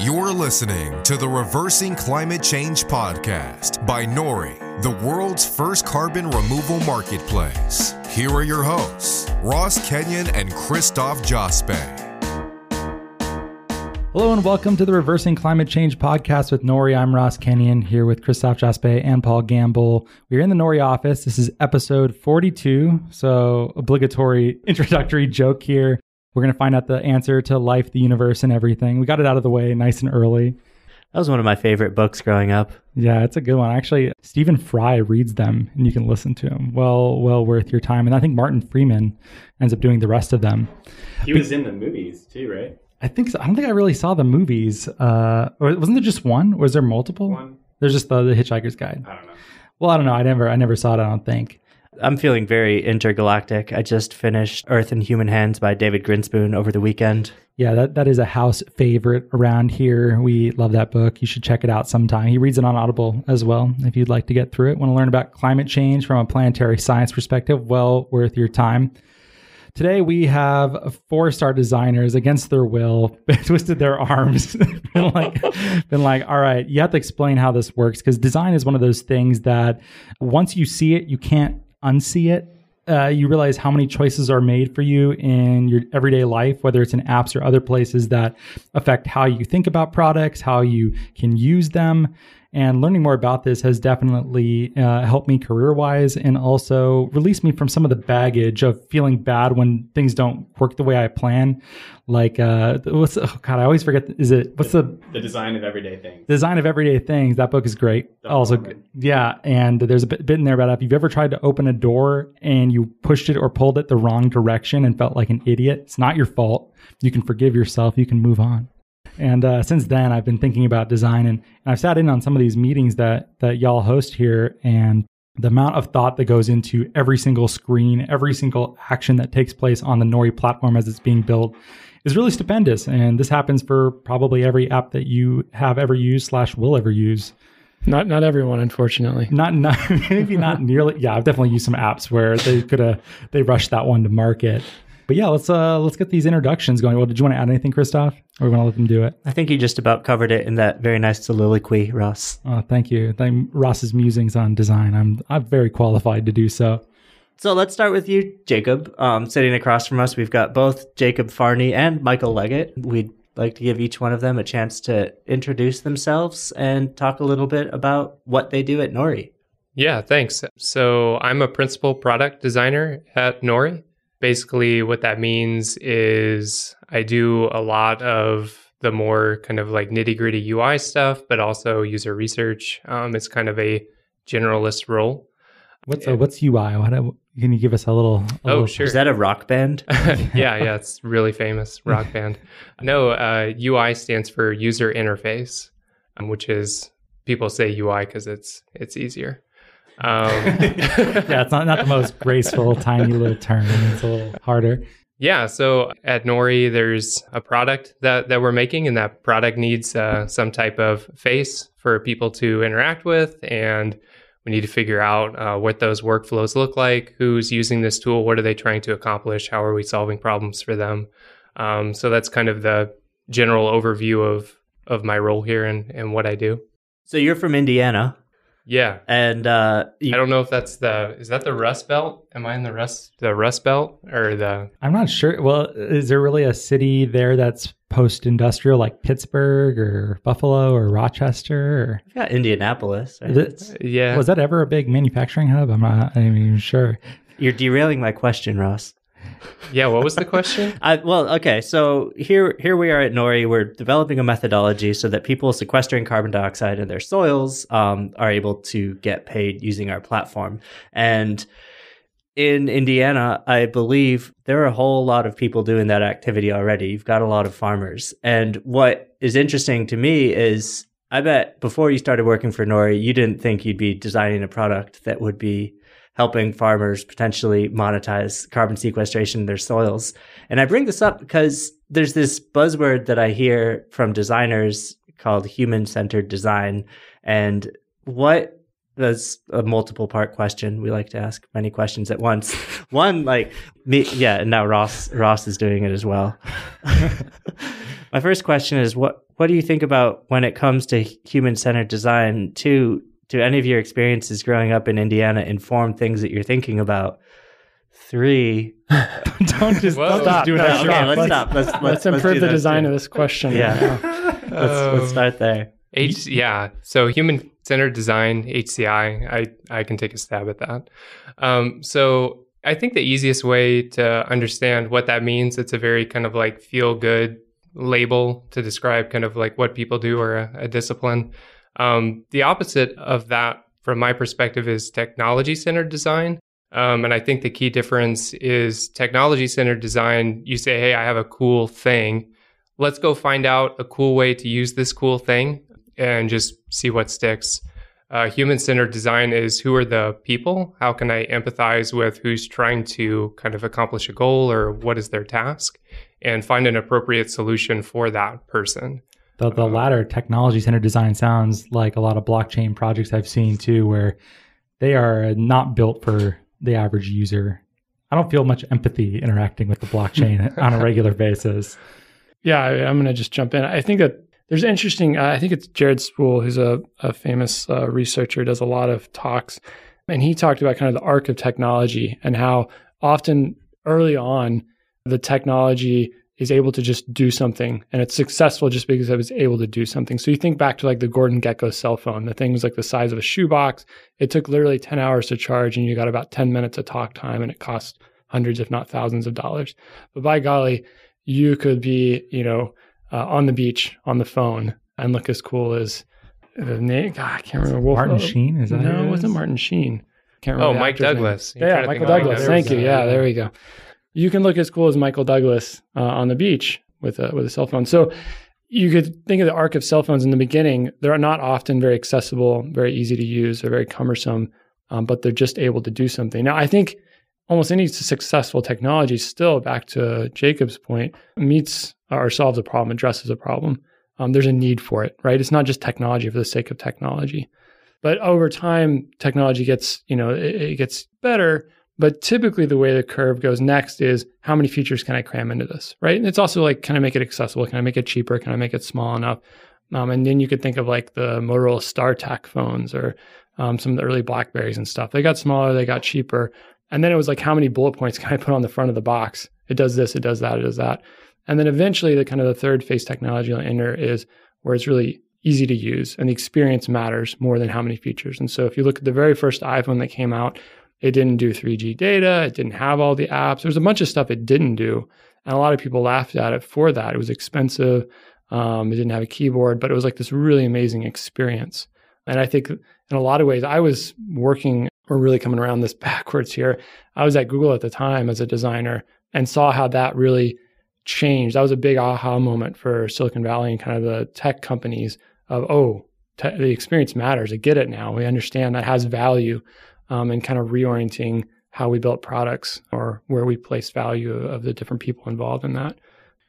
You're listening to the Reversing Climate Change podcast by Nori, the world's first carbon removal marketplace. Here are your hosts, Ross Kenyon and Christophe Jospe. Hello and welcome to the Reversing Climate Change podcast with Nori. I'm Ross Kenyon here with Christophe Jospe and Paul Gamble. We're in the Nori office. This is episode 42, so obligatory introductory joke here. We're going to find out the answer to life, the universe, and everything. We got it out of the way nice and early. That was one of my favorite books growing up. Yeah, it's a good one. Actually, Stephen Fry reads them and you can listen to them. Well, well worth your time. And I think Martin Freeman ends up doing the rest of them. He was in the movies too, right? I think so. I don't think I really saw the movies. Uh, or wasn't there just one? Or was there multiple? One. There's just the, the Hitchhiker's Guide. I don't know. Well, I don't know. I never, I never saw it. I don't think. I'm feeling very intergalactic. I just finished Earth in Human Hands by David Grinspoon over the weekend. Yeah, that, that is a house favorite around here. We love that book. You should check it out sometime. He reads it on Audible as well if you'd like to get through it. Want to learn about climate change from a planetary science perspective? Well worth your time. Today we have four star designers against their will, twisted their arms, been like, been like, all right, you have to explain how this works because design is one of those things that once you see it, you can't unsee it. Uh, you realize how many choices are made for you in your everyday life, whether it's in apps or other places that affect how you think about products, how you can use them. And learning more about this has definitely uh, helped me career wise and also released me from some of the baggage of feeling bad when things don't work the way I plan. Like, uh, what's, oh God, I always forget. Is it, what's the, The design of everyday things. Design of Everyday Things. That book is great. Don also, yeah. And there's a bit, bit in there about if you've ever tried to open a door and you pushed it or pulled it the wrong direction and felt like an idiot, it's not your fault. You can forgive yourself. You can move on. And uh, since then, I've been thinking about design, and, and I've sat in on some of these meetings that that y'all host here, and the amount of thought that goes into every single screen, every single action that takes place on the Nori platform as it's being built is really stupendous. And this happens for probably every app that you have ever used slash will ever use. Not not everyone, unfortunately. Not, not maybe not nearly. Yeah, I've definitely used some apps where they could have they rushed that one to market. But yeah, let's uh let's get these introductions going. Well, did you want to add anything, Christoph, or we want to let them do it? I think you just about covered it in that very nice soliloquy, Ross. Oh, thank you. Thank Ross's musings on design. I'm I'm very qualified to do so. So let's start with you, Jacob. Um, sitting across from us, we've got both Jacob Farney and Michael Leggett. We'd like to give each one of them a chance to introduce themselves and talk a little bit about what they do at Nori. Yeah, thanks. So I'm a principal product designer at Nori. Basically, what that means is I do a lot of the more kind of like nitty gritty UI stuff, but also user research. Um, it's kind of a generalist role. What's uh, what's UI? What, can you give us a little? A Oh, little- sure. Is that a rock band? yeah, yeah, it's really famous rock band. No, uh, UI stands for user interface, um, which is people say UI because it's it's easier. Um, yeah, it's not not the most graceful, tiny little turn. It's a little harder. Yeah, so at Nori, there's a product that, that we're making, and that product needs uh, some type of face for people to interact with. And we need to figure out uh, what those workflows look like, who's using this tool, what are they trying to accomplish, how are we solving problems for them. Um, so that's kind of the general overview of, of my role here and, and what I do. so you're from Indiana, Yeah. and uh, you, I don't know if that's the is that the Rust Belt? Am I in the Rust the Rust Belt or the I'm not sure. Well, is there really a city there that's post-industrial, like Pittsburgh or Buffalo or Rochester? Or you've got Indianapolis. Right? yeah was that ever a big manufacturing hub? I'm not I'm not even sure. You're derailing my question, Ross. Yeah what was the question? I, well, okay. So here, here we are at Nori. We're developing a methodology so that people sequestering carbon dioxide in their soils um, are able to get paid using our platform. And in Indiana, I believe there are a whole lot of people doing that activity already. You've got a lot of farmers. And what is interesting to me is I bet before you started working for Nori, you didn't think you'd be designing a product that would be helping farmers potentially monetize carbon sequestration in their soils. And I bring this up because there's this buzzword that I hear from designers called human centered design. And what that's a multiple part question. We like to ask many questions at once. One, like me, yeah, and now Ross Ross is doing it as well. My first question is what what do you think about when it comes to human centered design? To do any of your experiences growing up in Indiana inform things that you're thinking about? Three. don't just, Whoa. don't just Stop. do No, that. okay, let's. Let's let's, Let's let's improve do the design two. of this question. Yeah. right now. Let's, let's start there. H, yeah. So human centered design, HCI, I, I can take a stab at that. Um, so I think the easiest way to understand what that means, it's a very kind of like feel good label to describe kind of like what people do or a, a discipline. Um, the opposite of that, from my perspective, is technology centered design. Um, and I think the key difference is technology centered design. You say, hey, I have a cool thing. Let's go find out a cool way to use this cool thing and just see what sticks. Uh, Human centered design is who are the people? How can I empathize with who's trying to kind of accomplish a goal or what is their task and find an appropriate solution for that person? The, the latter technology centered design sounds like a lot of blockchain projects I've seen too, where they are not built for the average user. I don't feel much empathy interacting with the blockchain on a regular basis. Yeah, I, I'm going to just jump in. I think that there's interesting. Uh, I think it's Jared Spool, who's a, a famous uh, researcher, does a lot of talks, and he talked about kind of the arc of technology and how often early on the technology is able to just do something and it's successful just because it was able to do something. So you think back to like the Gordon Gekko cell phone, the thing was like the size of a shoebox. It took literally 10 hours to charge and you got about 10 minutes of talk time and it cost hundreds, if not thousands of dollars. But by golly, you could be, you know, uh, on the beach on the phone and look as cool as the name. God, I can't remember. Wolf, Martin uh, Sheen, is that No, who it it wasn't? Martin Sheen. Can't Oh, remember. the Mike. Douglas. Yeah, Michael think of Mike Douglas. Douglas. Thank you. Yeah, there we go. You can look as cool as Michael Douglas uh, on the beach with a with a cell phone. So you could think of the arc of cell phones in the beginning. They're not often very accessible, very easy to use, or very cumbersome, um, but they're just able to do something. Now, I think almost any successful technology, still back to Jacob's point, meets or solves a problem, addresses a problem. Um, there's a need for it, right? It's not just technology for the sake of technology. But over time, technology gets, you know, it, it gets better. But typically, the way the curve goes next is how many features can I cram into this, right? And it's also like, can I make it accessible? Can I make it cheaper? Can I make it small enough? Um, and then you could think of like the Motorola StarTAC phones or um, some of the early Blackberries and stuff. They got smaller, they got cheaper. And then it was like, how many bullet points can I put on the front of the box? It does this, it does that, it does that. And then eventually, the kind of the third phase technology you'll enter is where it's really easy to use and the experience matters more than how many features. And so if you look at the very first iPhone that came out, it didn't do 3G data, it didn't have all the apps. There was a bunch of stuff it didn't do. And a lot of people laughed at it for that. It was expensive. Um, it didn't have a keyboard, but it was like this really amazing experience. And I think in a lot of ways, I was working, we're really coming around this backwards here. I was at Google at the time as a designer and saw how that really changed. That was a big aha moment for Silicon Valley and kind of the tech companies of, oh, te- the experience matters. I get it now. We understand that has value um, and kind of reorienting how we built products or where we place value of the different people involved in that.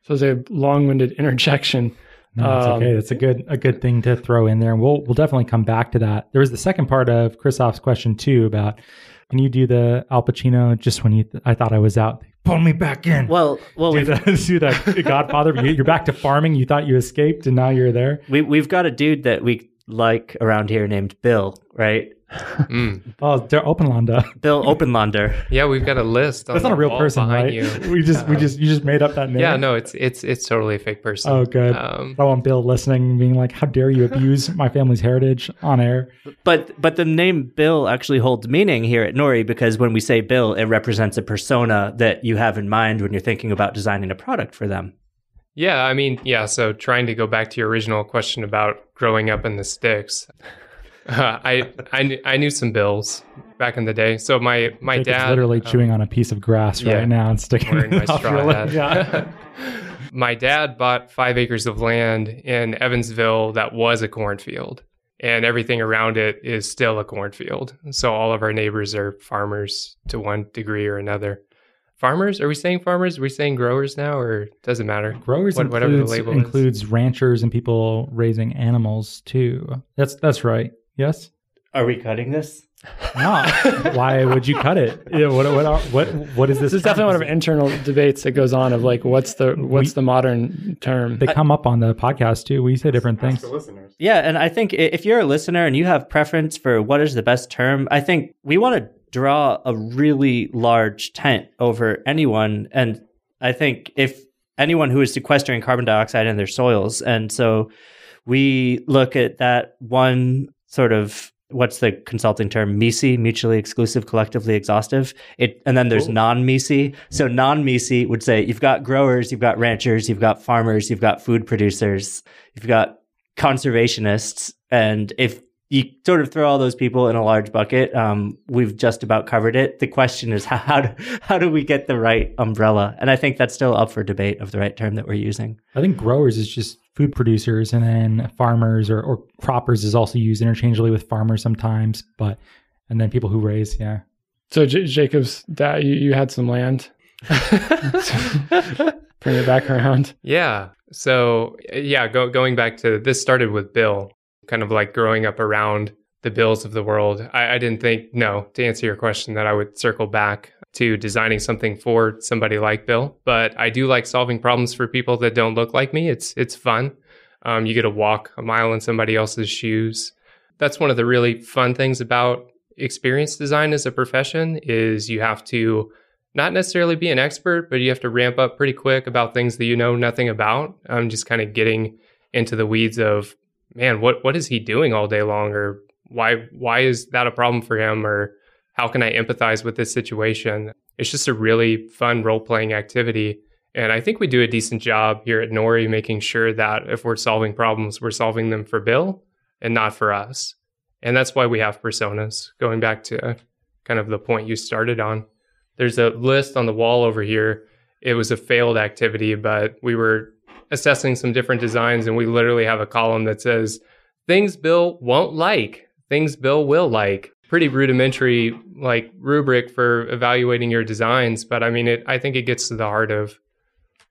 So it's a long-winded interjection. No, it's Um, okay. That's a good a good thing to throw in there, and we'll we'll definitely come back to that. There was the second part of Christoph's question too about can you do the Al Pacino just when you th- I thought I was out, pull me back in. Well, well, do we've, that, do that Godfather. You're back to farming. You thought you escaped, and now you're there. we, we've got a dude that we like around here named Bill, right? Mm. Oh, Der Openlander. Bill Openlander. Yeah, we've got a list. On That's not a real person, behind right? You. We just we Um, just you just made up that name. Yeah, no, it's it's it's totally a fake person. Oh, good. Um, I want Bill listening, being like, "How dare you abuse my family's heritage on air?" But but the name Bill actually holds meaning here at Nori because when we say Bill, it represents a persona that you have in mind when you're thinking about designing a product for them. Yeah, I mean, yeah. So trying to go back to your original question about growing up in the sticks, uh, I I knew, I knew some bills back in the day. So my my Jacob's dad literally um, chewing on a piece of grass yeah. right now and sticking my it off straw your leg. Yeah. my dad bought five acres of land in Evansville that was a cornfield, and everything around it is still a cornfield. So all of our neighbors are farmers to one degree or another. Farmers? Are we saying farmers? Are we saying growers now, or does it matter? Growers What- whatever the includes, is. includes ranchers and people raising animals too. That's that's right. Yes. Are we cutting this? No, why would you cut it? Yeah, what what are, what what is this? This is definitely one of our internal debates that goes on of like what's the what's We- the modern term. They come up on the podcast too. We say different Ask things. for listeners. Yeah, and I think if you're a listener and you have preference for what is the best term, I think we want to draw a really large tent over anyone. And I think if anyone who is sequestering carbon dioxide in their soils, and so we look at that one sort of what's the consulting term MECE, mutually exclusive, collectively exhaustive. It and then there's Cool. non-MECE. So non-MECE would say you've got growers, you've got ranchers, you've got farmers, you've got food producers, you've got conservationists, and if you sort of throw all those people in a large bucket, um, we've just about covered it. The question is how how do, how do we get the right umbrella? And I think that's still up for debate of the right term that we're using. I think growers is just food producers, and then farmers or, or croppers is also used interchangeably with farmers sometimes. But and then people who raise, yeah. so J- Jacob's dad, you, you had some land. Bring it back around. Yeah. So yeah, go, going back to this started with Bill, kind of like growing up around the Bills of the world. I, I didn't think no to answer your question that I would circle back to designing something for somebody like Bill, but I do like solving problems for people that don't look like me. It's it's fun. Um, you get to walk a mile in somebody else's shoes. That's one of the really fun things about experience design as a profession is you have to not necessarily be an expert, but you have to ramp up pretty quick about things that you know nothing about. I'm just kind of getting into the weeds of, man, what what is he doing all day long, or why why is that a problem for him, or how can I empathize with this situation? It's just a really fun role playing activity. And I think we do a decent job here at Nori making sure that if we're solving problems, we're solving them for Bill and not for us. And that's why we have personas, going back to kind of the point you started on there's a list on the wall over here. It was a failed activity, but we were assessing some different designs, and we literally have a column that says things Bill won't like, things Bill will like. Pretty rudimentary like rubric for evaluating your designs, but I mean, it. I think it gets to the heart of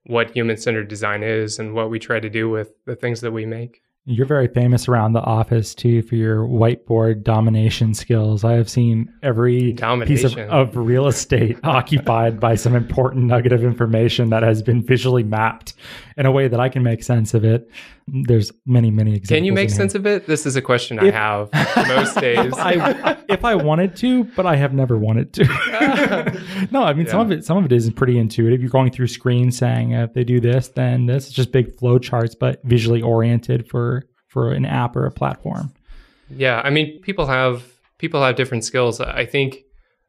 what human-centered design is and what we try to do with the things that we make. You're very famous around the office too for your whiteboard domination skills. I have seen every piece of, of real estate occupied by some important nugget of information that has been visually mapped in a way that I can make sense of it. There's many, many examples. Can you make sense of it? This is a question If- I have most days. if I if I wanted to, but I have never wanted to. no, I mean some of it some of it is pretty intuitive. You're going through screens saying uh, if they do this, then this. It's just big flow charts, but visually oriented for for an app or a platform. Yeah, I mean, people have people have different skills. I think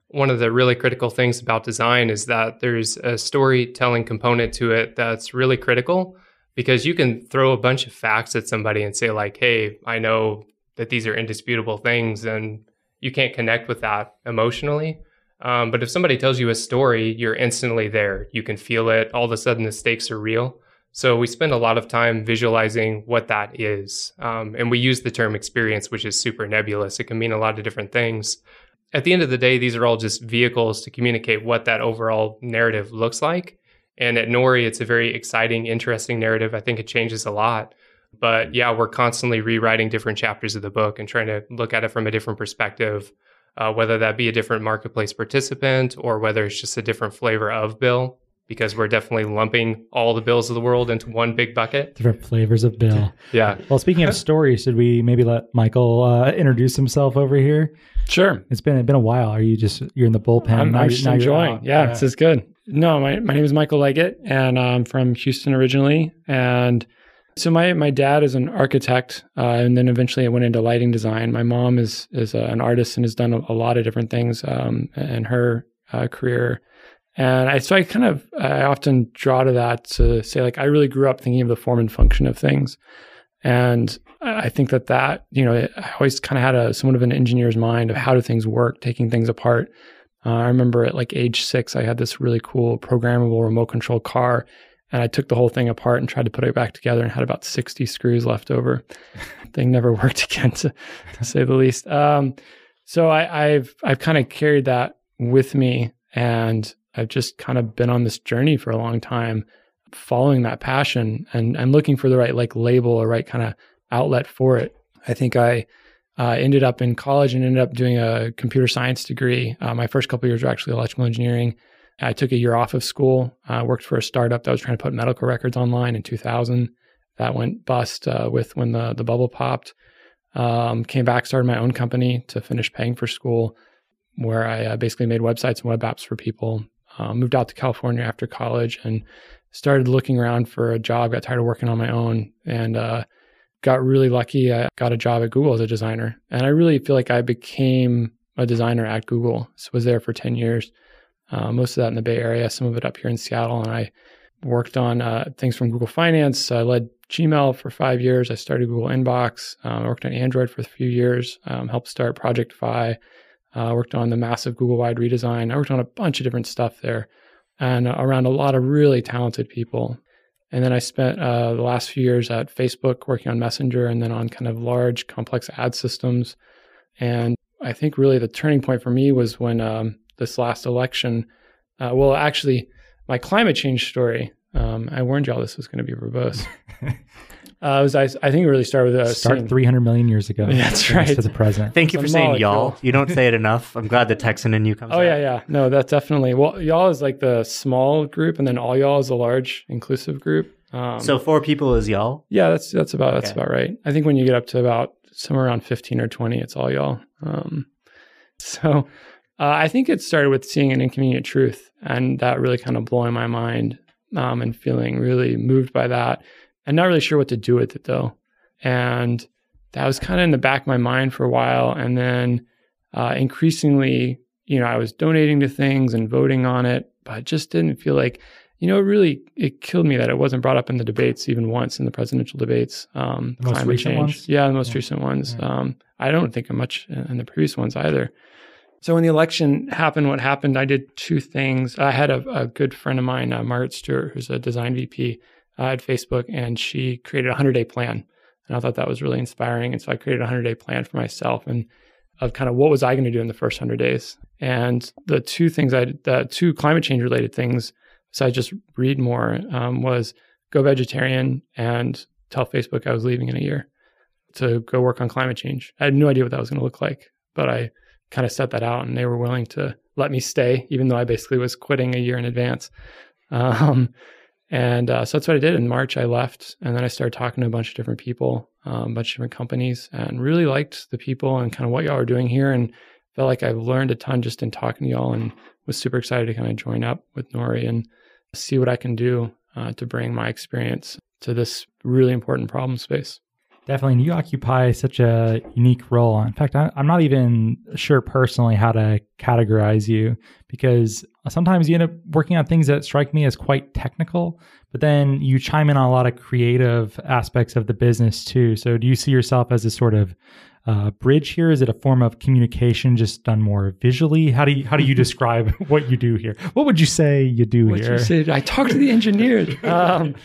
one of the really critical things about design is that there's a storytelling component to it that's really critical because you can throw a bunch of facts at somebody and say like, "Hey, I know that these are indisputable things," and you can't connect with that emotionally. Um, but if somebody tells you a story, you're instantly there. You can feel it. All of a sudden, the stakes are real. So we spend a lot of time visualizing what that is. Um, and we use the term experience, which is super nebulous. It can mean a lot of different things. At the end of the day, these are all just vehicles to communicate what that overall narrative looks like. And at Nori, it's a very exciting, interesting narrative. I think it changes a lot. But yeah, we're constantly rewriting different chapters of the book and trying to look at it from a different perspective, uh, whether that be a different marketplace participant or whether it's just a different flavor of bill, because we're definitely lumping all the bills of the world into one big bucket. Different flavors of Bill. Yeah. well, speaking of stories, should we maybe let Michael uh, introduce himself over here? Sure. It's been it's been a while. Are you just you're in the bullpen? I'm, Now I'm just now you're enjoying. out. Yeah, this is good. No, my, my name is Michael Leggett, and I'm from Houston originally. And so my, my dad is an architect, uh, and then eventually I went into lighting design. My mom is is uh, an artist and has done a, a lot of different things um, in her uh, career. And I so I kind of I often draw to that to say like I really grew up thinking of the form and function of things. And I think that that, you know, I always kind of had a somewhat of an engineer's mind of how do things work, taking things apart. Uh, I remember at like age six, I had this really cool programmable remote control car, and I took the whole thing apart and tried to put it back together, and had about sixty screws left over. thing never worked again, to, to say the least. Um, so I, I've I've kind of carried that with me, and I've just kind of been on this journey for a long time, following that passion and and looking for the right like label or right kind of outlet for it. I think I uh, ended up in college and ended up doing a computer science degree. Uh, my first couple years were actually electrical engineering. I took a year off of school. I worked for a startup that was trying to put medical records online in 2000. That went bust uh, with when the the bubble popped. Um, came back, started my own company to finish paying for school, where I uh, basically made websites and web apps for people. Uh, moved out to California after college and started looking around for a job. Got tired of working on my own and uh, got really lucky. I got a job at Google as a designer, and I really feel like I became a designer at Google. So was there for ten years. Uh, most of that in the Bay Area, some of it up here in Seattle, and I worked on uh, things from Google Finance. I led Gmail for five years. I started Google Inbox. Um, I worked on Android for a few years. Um, helped start Project Fi. Uh, worked on the massive Google wide redesign. I worked on a bunch of different stuff there, and uh, around a lot of really talented people. And then I spent uh, the last few years at Facebook working on Messenger, and then on kind of large, complex ad systems. And I think really the turning point for me was when um, this last election. Uh, well, actually, my climate change story. Um, I warned y'all this was going to be verbose. Uh, was, I, I think it really started with uh, start seeing, 300 million years ago. That's right. To the present. Thank you for saying molecule. y'all. You don't say it enough. I'm glad the Texan in you comes Oh out. yeah, yeah. No, that's definitely. Well, y'all is like the small group, and then all y'all is a large inclusive group. Um, So four people is y'all. yeah, that's that's about that's about right. I think when you get up to about somewhere around fifteen or twenty, it's all y'all. Um, so uh, I think it started with seeing an inconvenient truth, and that really kind of blowing my mind, um, and feeling really moved by that, and not really sure what to do with it though. And that was kind of in the back of my mind for a while, and then uh, increasingly, you know, I was donating to things and voting on it, but just didn't feel like you know, it really it killed me that it wasn't brought up in the debates even once in the presidential debates. Um, The most climate recent change, ones? yeah, the most Yeah. recent ones. Yeah. Um, I don't think much in the previous ones either. So when the election happened, what happened? I did two things. I had a, a good friend of mine, uh, Margaret Stewart, who's a design VP at Facebook, and she created a hundred day plan, and I thought that was really inspiring. And so I created a hundred day plan for myself and of kind of what was I going to do in the first hundred days. And the two things I, the two climate change related things besides just read more um, was go vegetarian and tell Facebook I was leaving in a year to go work on climate change. I had no idea what that was going to look like, but I kind of set that out and they were willing to let me stay, even though I basically was quitting a year in advance. Um, and uh, so that's what I did. In March, I left and then I started talking to a bunch of different people, um, a bunch of different companies, and really liked the people and kind of what y'all are doing here. And felt like I've learned a ton just in talking to y'all and was super excited to kind of join up with Nori and see what I can do uh, to bring my experience to this really important problem space. Definitely. And you occupy such a unique role. In fact, I'm not even sure personally how to categorize you because sometimes you end up working on things that strike me as quite technical, but then you chime in on a lot of creative aspects of the business too. So do you see yourself as a sort of uh, bridge here? Is it a form of communication just done more visually? How do you, how do you describe what you do here? What would you say you do What here? you said, I talked to the engineers. um,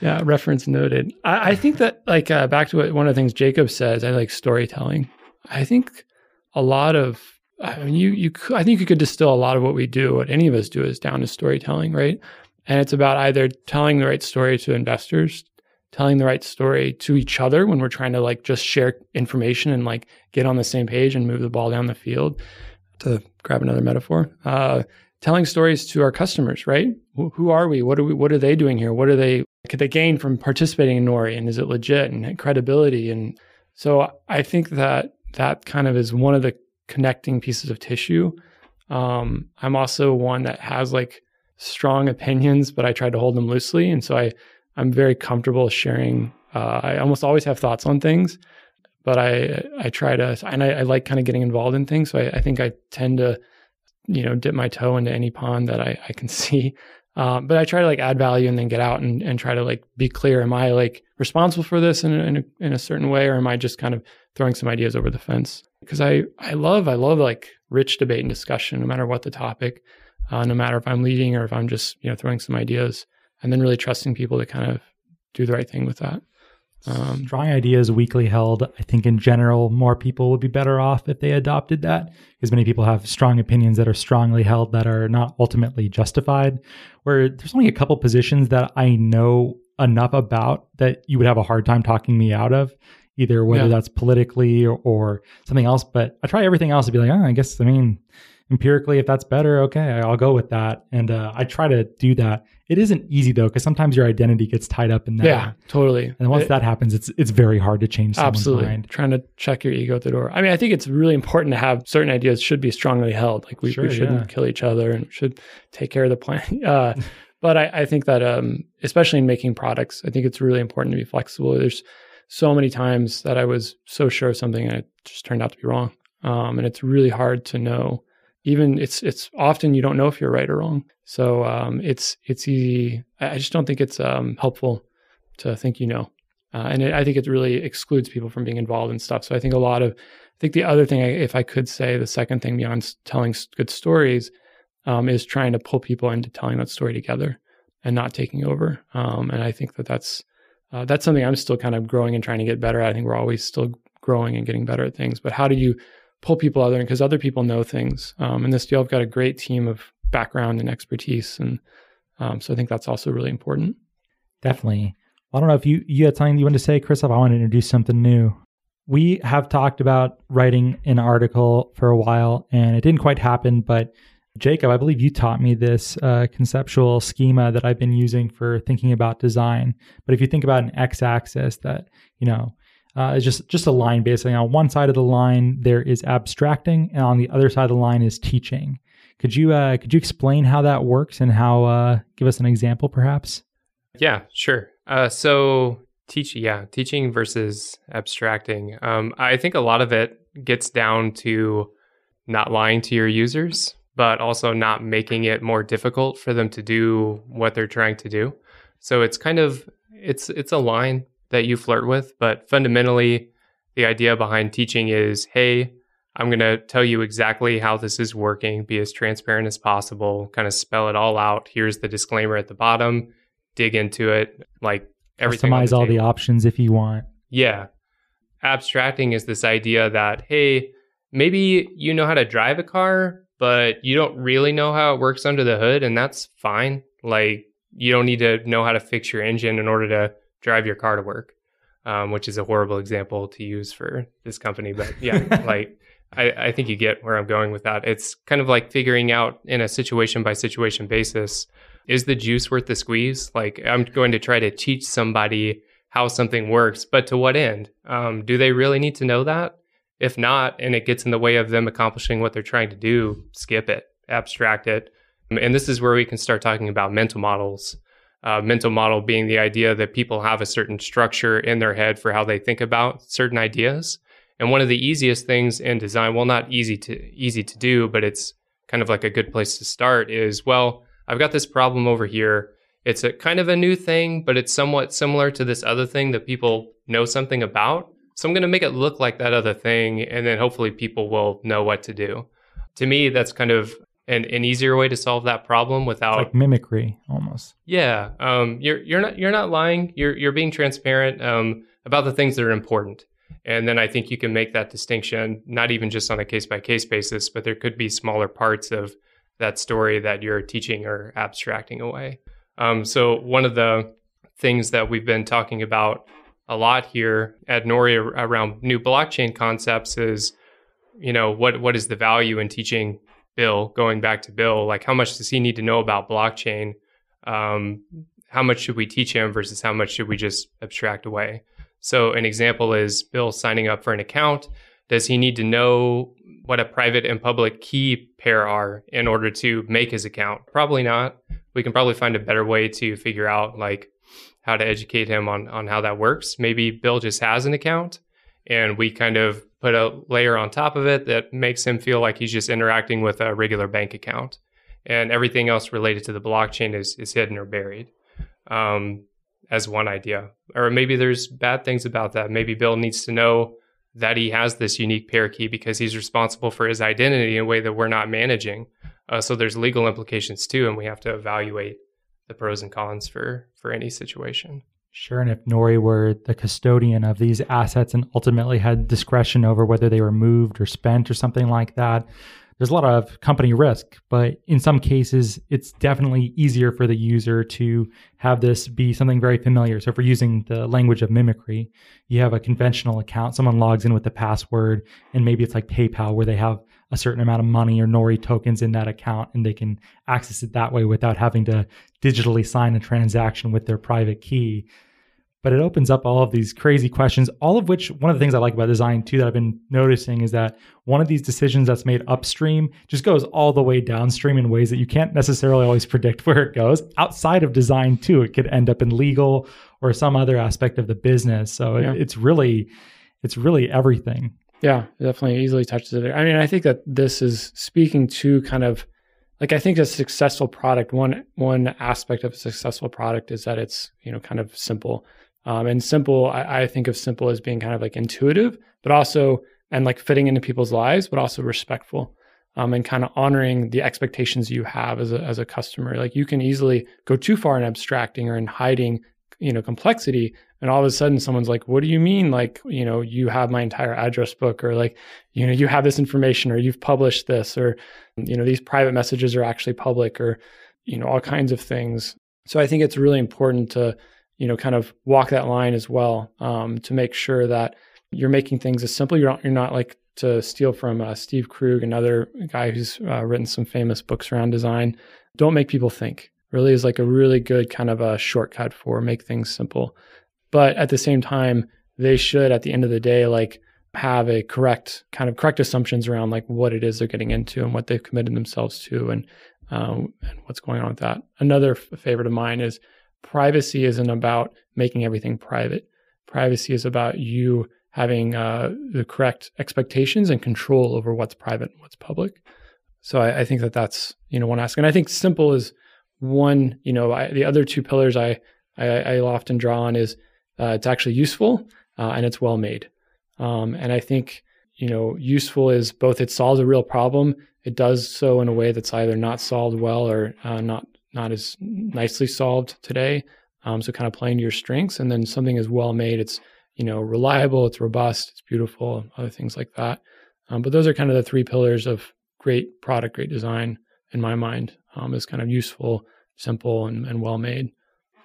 yeah, reference noted. I, I think that like uh, back to what one of the things Jacob says, I like storytelling. I think a lot of I mean, you you I think you could distill a lot of what we do, what any of us do, is down to storytelling, right? And it's about either telling the right story to investors, telling the right story to each other when we're trying to like just share information and like get on the same page and move the ball down the field. To grab another metaphor, uh, telling stories to our customers, right? Who, who are we? What are we? What are they doing here? What are they? Could they gain from participating in Nori? And is it legit and credibility? And so I think that that kind of is one of the connecting pieces of tissue. Um, I'm also one that has like strong opinions, but I try to hold them loosely, and so I I'm very comfortable sharing. Uh, I almost always have thoughts on things, but I I try to and I, I like kind of getting involved in things. So I, I think I tend to you know dip my toe into any pond that I, I can see. Um, but I try to like add value and then get out and, and try to like be clear. Am I like responsible for this in in, a, in a certain way, or am I just kind of throwing some ideas over the fence? Because I I love I love like rich debate and discussion, no matter what the topic, uh, no matter if I'm leading or if I'm just you know throwing some ideas, and then really trusting people to kind of do the right thing with that. Um, Strong ideas weakly held. I think in general, more people would be better off if they adopted that because many people have strong opinions that are strongly held that are not ultimately justified. Where there's only a couple positions that I know enough about that you would have a hard time talking me out of. either whether Yeah. that's politically or, or something else. But I try everything else to be like, oh, I guess, I mean, empirically, if that's better, okay, I'll go with that. And uh, I try to do that. It isn't easy though, because sometimes your identity gets tied up in that. Yeah, totally. And once It- that happens, it's it's very hard to change someone's absolutely mind. trying to check your ego at the door. I mean, I think it's really important to have certain ideas should be strongly held. Like we, Sure, we shouldn't yeah. kill each other and should take care of the planet. Uh, but I, I think that um, especially in making products, I think it's really important to be flexible. There's so many times that I was so sure of something and it just turned out to be wrong. Um, and it's really hard to know. Even it's it's often you don't know if you're right or wrong. So um, it's it's easy. I just don't think it's um, helpful to think you know. Uh, and it, I think it really excludes people from being involved in stuff. So I think a lot of, I think the other thing, I, if I could say, the second thing beyond telling good stories, um, is trying to pull people into telling that story together and not taking over. Um, and I think that that's uh, that's something I'm still kind of growing and trying to get better at. I think we're always still growing and getting better at things. But how do you pull people other? Because other people know things. Um, this deal, I've got a great team of background and expertise, and um, so I think that's also really important. Definitely. I don't know if you you had something you wanted to say, Chris. If I want to introduce something new, we have talked about writing an article for a while, and it didn't quite happen. But Jacob, I believe you taught me this uh, conceptual schema that I've been using for thinking about design. But if you think about an x-axis, that you know uh, is just just a line. Basically, on one side of the line there is abstracting, and on the other side of the line is teaching. Could you uh, could you explain how that works and how uh, give us an example, perhaps? Yeah, sure. Uh, so teach, yeah, teaching versus abstracting. Um, I think a lot of it gets down to not lying to your users, but also not making it more difficult for them to do what they're trying to do. So it's kind of it's it's a line that you flirt with, but fundamentally, the idea behind teaching is, hey, I'm going to tell you exactly how this is working, be as transparent as possible, kind of spell it all out. Here's the disclaimer at the bottom dig into it, like everything. Customize all the options if you want. Yeah. Abstracting is this idea that, hey, maybe you know how to drive a car, but you don't really know how it works under the hood, and that's fine. Like, you don't need to know how to fix your engine in order to drive your car to work, um, which is a horrible example to use for this company. But yeah, like, I, I think you get where I'm going with that. It's kind of like figuring out in a situation by situation basis is the juice worth the squeeze? Like, I'm going to try to teach somebody how something works, but to what end? Um, do they really need to know that? If not, and it gets in the way of them accomplishing what they're trying to do, skip it, abstract it. And this is where we can start talking about mental models. Uh, mental model being the idea that people have a certain structure in their head for how they think about certain ideas. And one of the easiest things in design, well, not easy to easy to do, but it's kind of like a good place to start is well, I've got this problem over here. It's a kind of a new thing, but it's somewhat similar to this other thing that people know something about. So I'm going to make it look like that other thing, and then hopefully people will know what to do. To me, that's kind of an, an easier way to solve that problem It's without like mimicry almost. yeah, um, you're you're not you're not lying. You're you're being transparent um, about the things that are important, and then I think you can make that distinction not even just on a case by case basis, but there could be smaller parts of that story that you're teaching or abstracting away. Um, so one of the things that we've been talking about a lot here at Nori around new blockchain concepts is, you know, what what is the value in teaching Bill? Going back to Bill, like how much does he need to know about blockchain? um, how much should we teach him versus how much should we just abstract away? So, an example is Bill signing up for an account. Does he need to know what a private and public key pair are in order to make his account? Probably not. We can probably find a better way to figure out like how to educate him on on how that works. Maybe Bill just has an account and we kind of put a layer on top of it that makes him feel like he's just interacting with a regular bank account. And everything else related to the blockchain is is hidden or buried um, as one idea. Or maybe there's bad things about that. Maybe bill needs to know that he has this unique pair key because he's responsible for his identity in a way that we're not managing. Uh, so there's legal implications too and we have to evaluate the pros and cons for for any situation Sure. And if Nori were the custodian of these assets and ultimately had discretion over whether they were moved or spent or something like that, there's a lot of company risk, but in some cases, it's definitely easier for the user to have this be something very familiar. So, if we're using the language of mimicry, you have a conventional account, someone logs in with the password, and maybe it's like PayPal where they have a certain amount of money or Nori tokens in that account and they can access it that way without having to digitally sign a transaction with their private key. But it opens up all of these crazy questions all of which one of the things i like about design too that i've been noticing is that one of these decisions that's made upstream just goes all the way downstream in ways that you can't necessarily always predict where it goes. Outside of design too it could end up in legal or some other aspect of the business. So Yeah. it, it's really it's really everything Yeah, definitely easily touches it. I mean, I think that this is speaking to kind of like I think a successful product. One one aspect of a successful product is that it's you know kind of simple. Um, and simple, I, I think of simple as being kind of like intuitive, but also and like fitting into people's lives, but also respectful. Um, and kind of honoring the expectations you have as a as a customer. Like you can easily go too far in abstracting or in hiding, you know, complexity and all of a sudden someone's like what do you mean? Like you know you have my entire address book or like you know you have this information or you've published this or you know these private messages are actually public or you know all kinds of things. So i think it's really important to you know kind of walk that line as well um, to make sure that you're making things as simple. You're not you're not like to steal from uh, steve krug another guy who's uh, written some famous books around design. Don't make people think really is like a really good kind of a shortcut for make things simple. But at the same time they should at the end of the day like have a correct kind of correct assumptions around like what it is they're getting into and what they've committed themselves to and um, and what's going on with that. Another f- favorite of mine is privacy isn't about making everything private. Privacy is about you having uh, the correct expectations and control over what's private and what's public. So I, I think that that's you know one ask, and i think simple is one you know I, the other two pillars i i, I often draw on is uh, it's actually useful uh, and it's well made. Um, and I think you know useful is both it solves a real problem. It does so in a way that's either not solved well or uh, not not as nicely solved today. Um, so kind of playing to your strengths, and then something is well made. It's you know reliable, it's robust, it's beautiful, other things like that. Um, but those are kind of the three pillars of great product, great design in my mind. Um, is kind of useful, simple, and, and well made.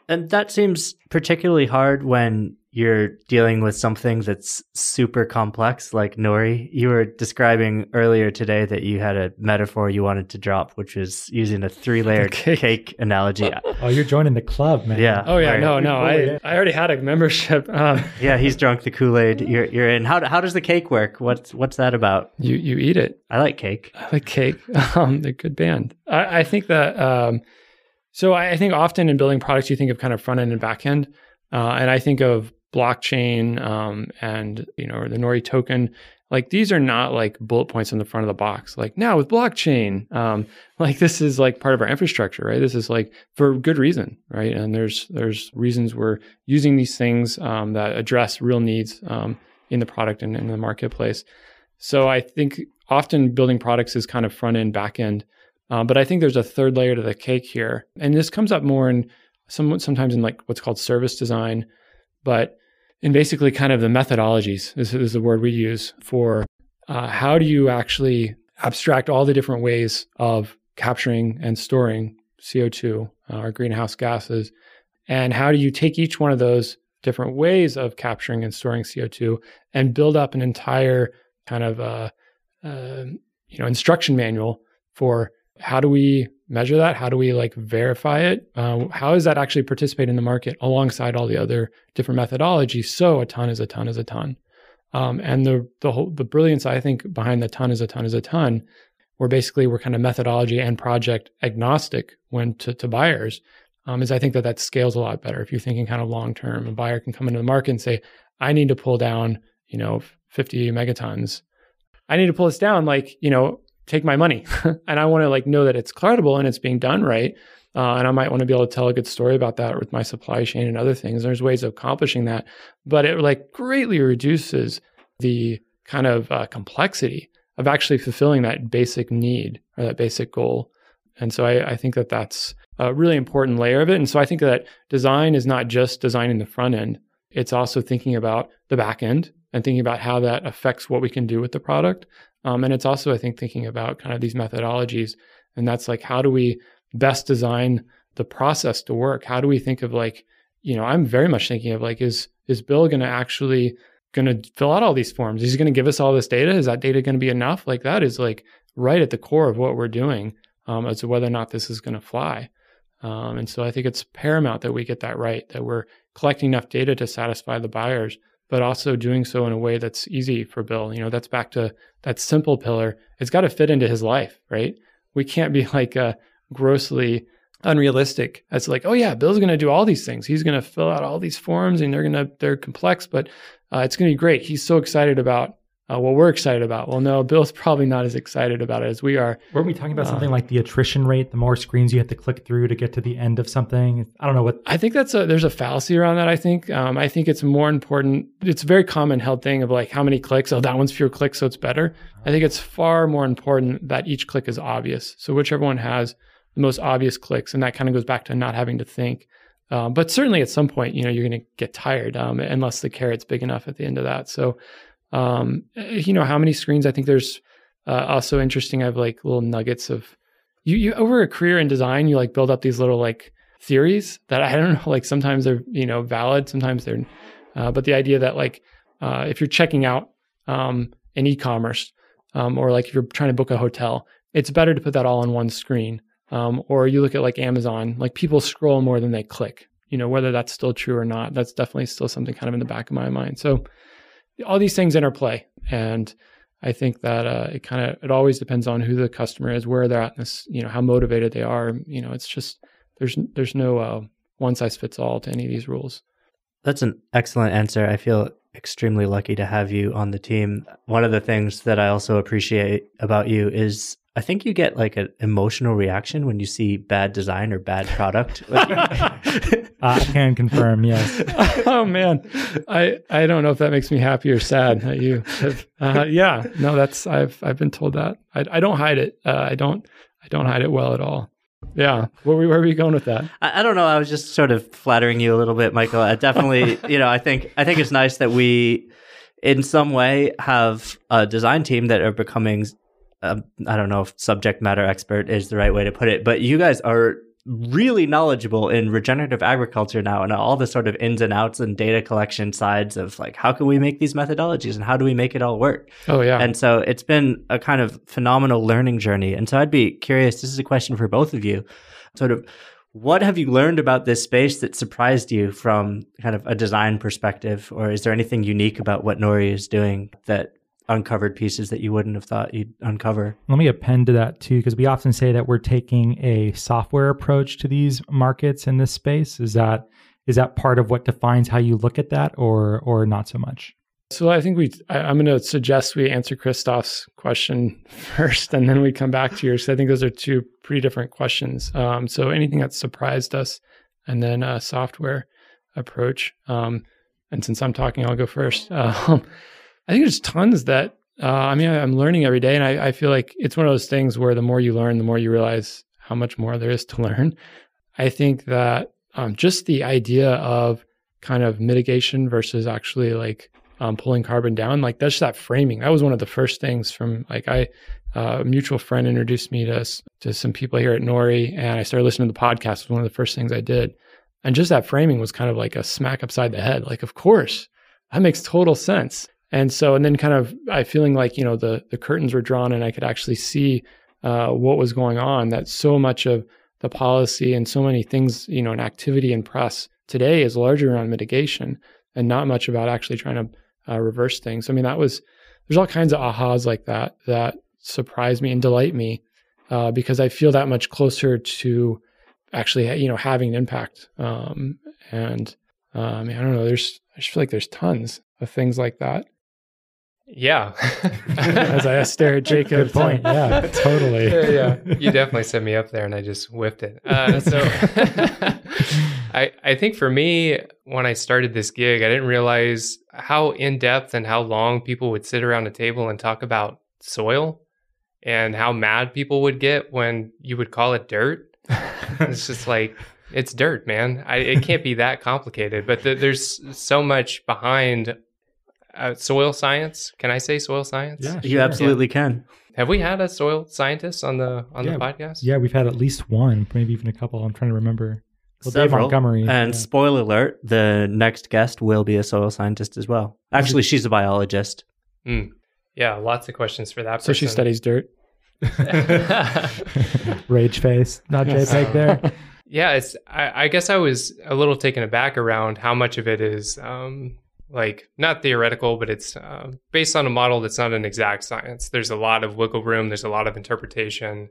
And that seems particularly hard when you're dealing with something that's super complex like Nori. You were describing earlier today that you had a metaphor you wanted to drop, which was using a three layered Cake. cake. analogy. oh you're joining the club man Yeah. Oh yeah, Right. no, no. I. I already had a membership. Um, yeah, he's drunk the Kool Aid. You're you're in. How how does the cake work? What's what's that about? you you eat it. I like cake. I like cake. Um, they're a good band. I, I think that. Um, so I, think often in building products, you think of kind of front end and back end, uh, and I think of blockchain um, and you know the Nori token. Like these are not like bullet points on the front of the box. Like now with blockchain, um, like this is like part of our infrastructure, right? This is like for good reason, right? And there's there's reasons we're using these things um, that address real needs um, in the product and in the marketplace. So I think often building products is kind of front end, back end. Uh, but I think there's a third layer to the cake here, and this comes up more in some sometimes in like what's called service design, but in basically kind of the methodologies. This is the word we use for uh, how do you actually abstract all the different ways of capturing and storing CO2 uh, or greenhouse gases, and how do you take each one of those different ways of capturing and storing CO2 and build up an entire kind of uh, uh, you know instruction manual for how do we measure that? How do we like verify it? Uh, how does that actually participate in the market alongside all the other different methodologies? So a ton is a ton is a ton. Um, and the the whole the brilliance i think behind the ton is a ton is a ton where basically we're kind of methodology and project agnostic when to, to buyers um, is i think that that scales a lot better. If you're thinking kind of long term a buyer can come into the market and say i need to pull down you know 50 megatons. I need to pull this down like you know take my money. And i want to like know that it's credible and it's being done right. Uh, and i might want to be able to tell a good story about that with my supply chain and other things. There's ways of accomplishing that. But it like greatly reduces the kind of uh, complexity of actually fulfilling that basic need or that basic goal. And so I, I think that that's a really important layer of it. And so i think that design is not just designing the front end. It's also thinking about the back end and thinking about how that affects what we can do with the product Um, and it's also, I think, thinking about kind of these methodologies. And that's like, how do we best design the process to work? How do we think of like, you know, I'm very much thinking of like, is is Bill going to actually going to fill out all these forms? Is he going to give us all this data? Is that data going to be enough? Like that is like right at the core of what we're doing um, as to whether or not this is going to fly. Um, and so I think it's paramount that we get that right, that we're collecting enough data to satisfy the buyers, but also doing so in a way that's easy for Bill. You know, that's back to that simple pillar. It's got to fit into his life, right? We can't be like uh, grossly unrealistic as like, oh yeah, Bill's going to do all these things. He's going to fill out all these forms, and they're going to they're complex, but uh, it's going to be great. He's so excited about uh, what we're excited about. Well, no, Bill's probably not as excited about it as we are. Weren't we talking about Uh, something like the attrition rate? The more screens you have to click through to get to the end of something. I don't know what. I think that's a there's a fallacy around that. I think um, I think it's more important. It's a very common held thing of like how many clicks. Oh, that one's fewer clicks, so it's better. I think it's far more important that each click is obvious. So whichever one has the most obvious clicks, and that kind of goes back to not having to think. Um, but certainly at some point, you know, you're going to get tired um, unless the carrot's big enough at the end of that. So, um, you know, how many screens? I think there's uh, also interesting. I have like little nuggets of you, you over a career in design, you like build up these little like theories that I don't know, like sometimes they're, you know, valid, sometimes they're, uh, but the idea that like, uh, if you're checking out, um, in e-commerce, um, or like if you're trying to book a hotel, it's better to put that all on one screen. Um, or you look at like Amazon, like people scroll more than they click, you know, whether that's still true or not, that's definitely still something kind of in the back of my mind. So all these things interplay. And I think that uh, it kind of it always depends on who the customer is, where they're at in this, you know, how motivated they are. You know, it's just there's there's no uh, one size fits all to any of these rules. That's an excellent answer. I feel extremely lucky to have you on the team. One of the things that I also appreciate about you is I think you get like an emotional reaction when you see bad design or bad product. I can confirm, yes. oh man, I I don't know if that makes me happy or sad that you have. Uh, yeah, no, that's I've I've been told that. I I don't hide it. Uh, I don't I don't hide it well at all. Yeah, where were, where were you going with that? I, I don't know. I was just sort of flattering you a little bit, Michael. I definitely, you know, I think I think it's nice that we, in some way, have a design team that are becoming. Um, I don't know if subject matter expert is the right way to put it, but you guys are really knowledgeable in regenerative agriculture now and all the sort of ins and outs and data collection sides of like how can we make these methodologies and how do we make it all work Oh yeah, and so it's been a kind of phenomenal learning journey. And so I'd be curious, this is a question for both of you. Sort of what have you learned about this space that surprised you from kind of a design perspective? Or is there anything unique about what Nori is doing that uncovered pieces that you wouldn't have thought you'd uncover? Let me append to that too, because we often say that we're taking a software approach to these markets in this space. Is that is that part of what defines how you look at that, or or not so much? So I think we. I, I'm going to suggest we answer Christophe's question first, and then we come back to yours. I think those are two pretty different questions. Um, so anything that surprised us, and then a software approach. Um, and since I'm talking, I'll go first. Um, I think there's tons that. Uh, I mean, I, I'm learning every day, and I, I feel like it's one of those things where the more you learn, the more you realize how much more there is to learn. I think that um, just the idea of kind of mitigation versus actually like um, pulling carbon down. Like that's that framing. That was one of the first things from like I, uh, a mutual friend introduced me to to some people here at Nori, and I started listening to the podcast. It was one of the first things I did, and just that framing was kind of like a smack upside the head. Like, of course, that makes total sense. And so, and then kind of I feeling like you know the the curtains were drawn, and I could actually see uh, what was going on. That so much of the policy and so many things, you know, an activity in press today is largely around mitigation and not much about actually trying to uh, reverse things. I mean, that was there's all kinds of ahas like that that surprise me and delight me uh, because I feel that much closer to actually you know having an impact. Um, and I mean, I don't know. There's I just feel like there's tons of things like that. Yeah. As I stare at Jacob. Good point. Yeah, totally. yeah, yeah. You definitely set me up there, and I just whipped it. Uh, so, I I think for me, when I started this gig, I didn't realize how in depth and how long people would sit around a table and talk about soil, and how mad people would get when you would call it dirt. it's just like it's dirt, man. I, it can't be that complicated. But th- there's so much behind uh, soil science. Can I say soil science? Yeah, You sure. absolutely can. Have we had a soil scientist on the on Yeah. the podcast? Yeah, we've had at least one, maybe even a couple. I'm trying to remember. Well, Dave Montgomery. And yeah. spoiler alert, the next guest will be a soil scientist as well. Actually, she's a biologist. Mm. Yeah, lots of questions for that. So she studies dirt. Rage face, not JPEG there. yeah, it's. I, I guess I was a little taken aback around how much of it is um, like not theoretical, but it's uh, based on a model that's not an exact science. There's a lot of wiggle room. There's a lot of interpretation.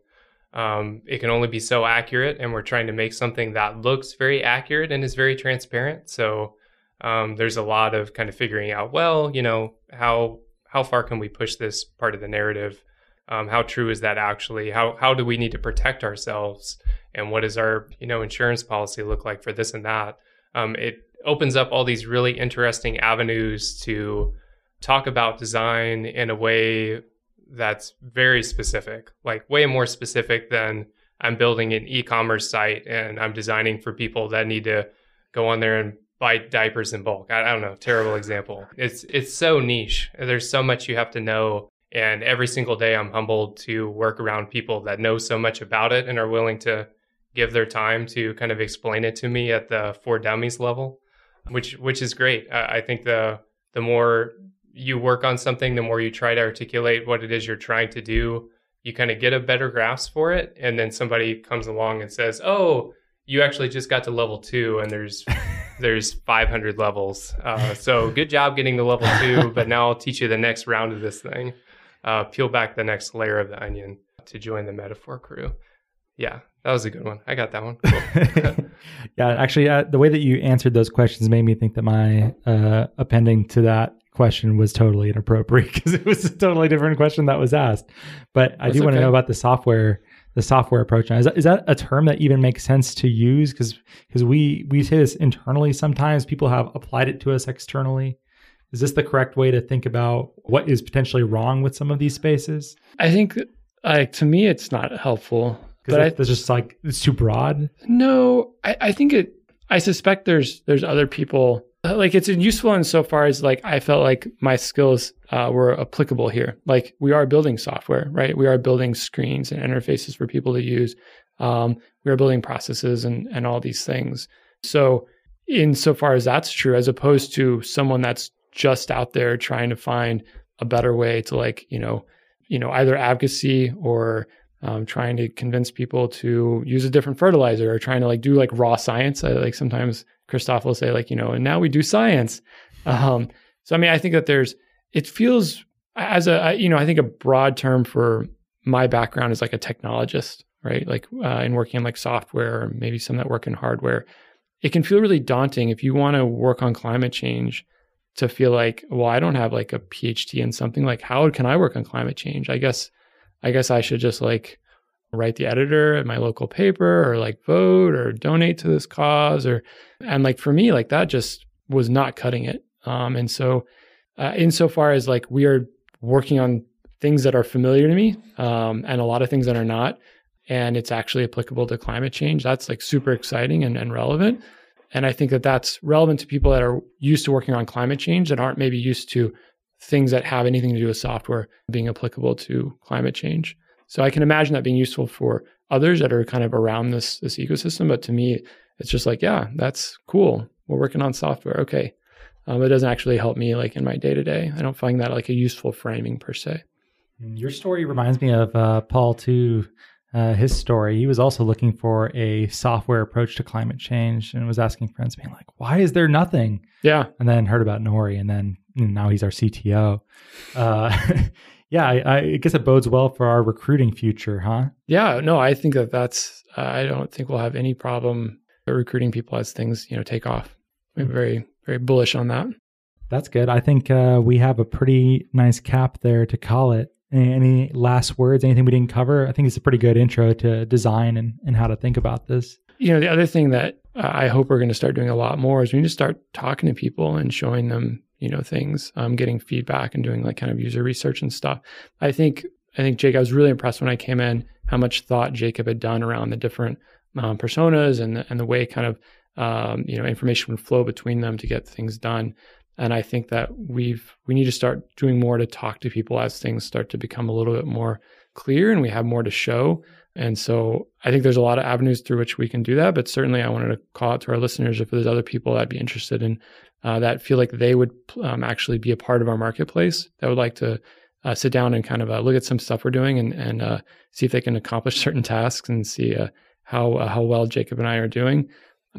Um, it can only be so accurate, and we're trying to make something that looks very accurate and is very transparent. So um, there's a lot of kind of figuring out. Well, you know how how far can we push this part of the narrative? Um, how true is that actually? How how do we need to protect ourselves? And what does our you know insurance policy look like for this and that? Um, it opens up all these really interesting avenues to talk about design in a way that's very specific, like way more specific than I'm building an e-commerce site and I'm designing for people that need to go on there and buy diapers in bulk. I, I don't know, terrible example. It's it's so niche. There's so much you have to know and every single day I'm humbled to work around people that know so much about it and are willing to give their time to kind of explain it to me at the for dummies level, which which is great. I, I think the the more you work on something, the more you try to articulate what it is you're trying to do, you kind of get a better grasp for it. And then somebody comes along and says, "Oh, you actually just got to level two, and there's there's 500 levels. Uh, so good job getting to level two, but now I'll teach you the next round of this thing. Uh, peel back the next layer of the onion to join the metaphor crew. Yeah, that was a good one. I got that one. Cool. yeah, actually, uh, the way that you answered those questions made me think that my uh, appending to that question was totally inappropriate because it was a totally different question that was asked. But I That's do want to okay. know about the software, the software approach. Now, Is that, is that a term that even makes sense to use? Because because we we say this internally sometimes. People have applied it to us externally. Is this the correct way to think about what is potentially wrong with some of these spaces? I think, like to me, it's not helpful. Because But I, it's just like it's too broad. No, I, I think it. I suspect there's there's other people like it's useful insofar as like I felt like my skills uh, were applicable here. Like we are building software, right? We are building screens and interfaces for people to use. Um, we are building processes and and all these things. So insofar as that's true, as opposed to someone that's just out there trying to find a better way to like you know you know either advocacy or um, trying to convince people to use a different fertilizer or trying to like do like raw science. I, like sometimes Christophe will say like, you know, and now we do science. Um, so, I mean, I think that there's, it feels as a, you know, I think a broad term for my background is like a technologist, right? Like uh, in working in like software or maybe some that work in hardware. It can feel really daunting if you want to work on climate change to feel like, well, I don't have like a PhD in something like how can I work on climate change? I guess I guess I should just like write the editor at my local paper or like vote or donate to this cause or and like for me like that just was not cutting it. Um and so uh, insofar as like we are working on things that are familiar to me um and a lot of things that are not and it's actually applicable to climate change that's like super exciting and, and relevant and I think that that's relevant to people that are used to working on climate change that aren't maybe used to things that have anything to do with software being applicable to climate change. So I can imagine that being useful for others that are kind of around this this ecosystem. But to me, it's just like, yeah, that's cool. We're working on software. Okay. Um, it doesn't actually help me like in my day to day. I don't find that like a useful framing per se. Your story reminds me of uh, Paul too. Uh, his story. He was also looking for a software approach to climate change and was asking friends, being like, "Why is there nothing?" Yeah. And then heard about Nori, and then know, now he's our CTO. Uh, yeah, I, I guess it bodes well for our recruiting future, huh? Yeah. No, I think that that's, uh, I don't think we'll have any problem recruiting people as things, you know, take off. I'm very, very bullish on that. That's good. I think uh, we have a pretty nice cap there to call it. Any, last words? Anything we didn't cover? I think it's a pretty good intro to design and, and how to think about this. you know, the other thing that uh, I hope we're going to start doing a lot more is we need to start talking to people and showing them, you know, things, um, getting feedback and doing like kind of user research and stuff. I think, I think Jake, I was really impressed when I came in how much thought Jacob had done around the different um, personas and the, and the way kind of, um, you know, information would flow between them to get things done. And I think that we've we need to start doing more to talk to people as things start to become a little bit more clear and we have more to show. And so I think there's a lot of avenues through which we can do that. But certainly, I wanted to call out to our listeners if there's other people that'd be interested in uh, that feel like they would um, actually be a part of our marketplace that would like to uh, sit down and kind of uh, look at some stuff we're doing and, and uh, see if they can accomplish certain tasks and see uh, how uh, how well Jacob and I are doing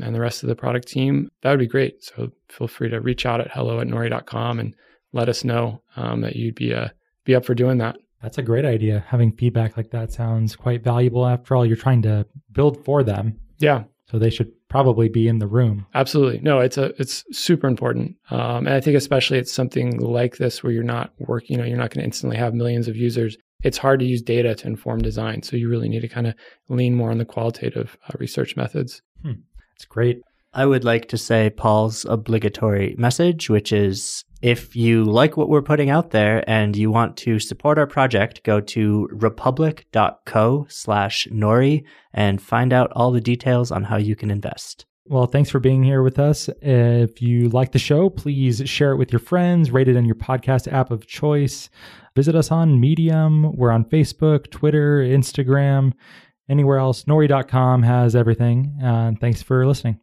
and the rest of the product team. That would be great. So feel free to reach out at hello at nori.com and let us know um, that you'd be be up for doing that. That's a great idea. Having feedback like that sounds quite valuable. After all, you're trying to build for them. Yeah. So they should probably be in the room. Absolutely. No, it's a it's super important. Um, and I think especially it's something like this where you're not working, you know, you're not going to instantly have millions of users. It's hard to use data to inform design. So you really need to kind of lean more on the qualitative uh, research methods. Hmm. That's great. I would like to say Paul's obligatory message, which is if you like what we're putting out there and you want to support our project, go to republic.co slash Nori and find out all the details on how you can invest. Well, thanks for being here with us. If you like the show, please share it with your friends, rate it in your podcast app of choice. Visit us on Medium. We're on Facebook, Twitter, Instagram, anywhere else. Nori.com has everything. Uh, thanks for listening.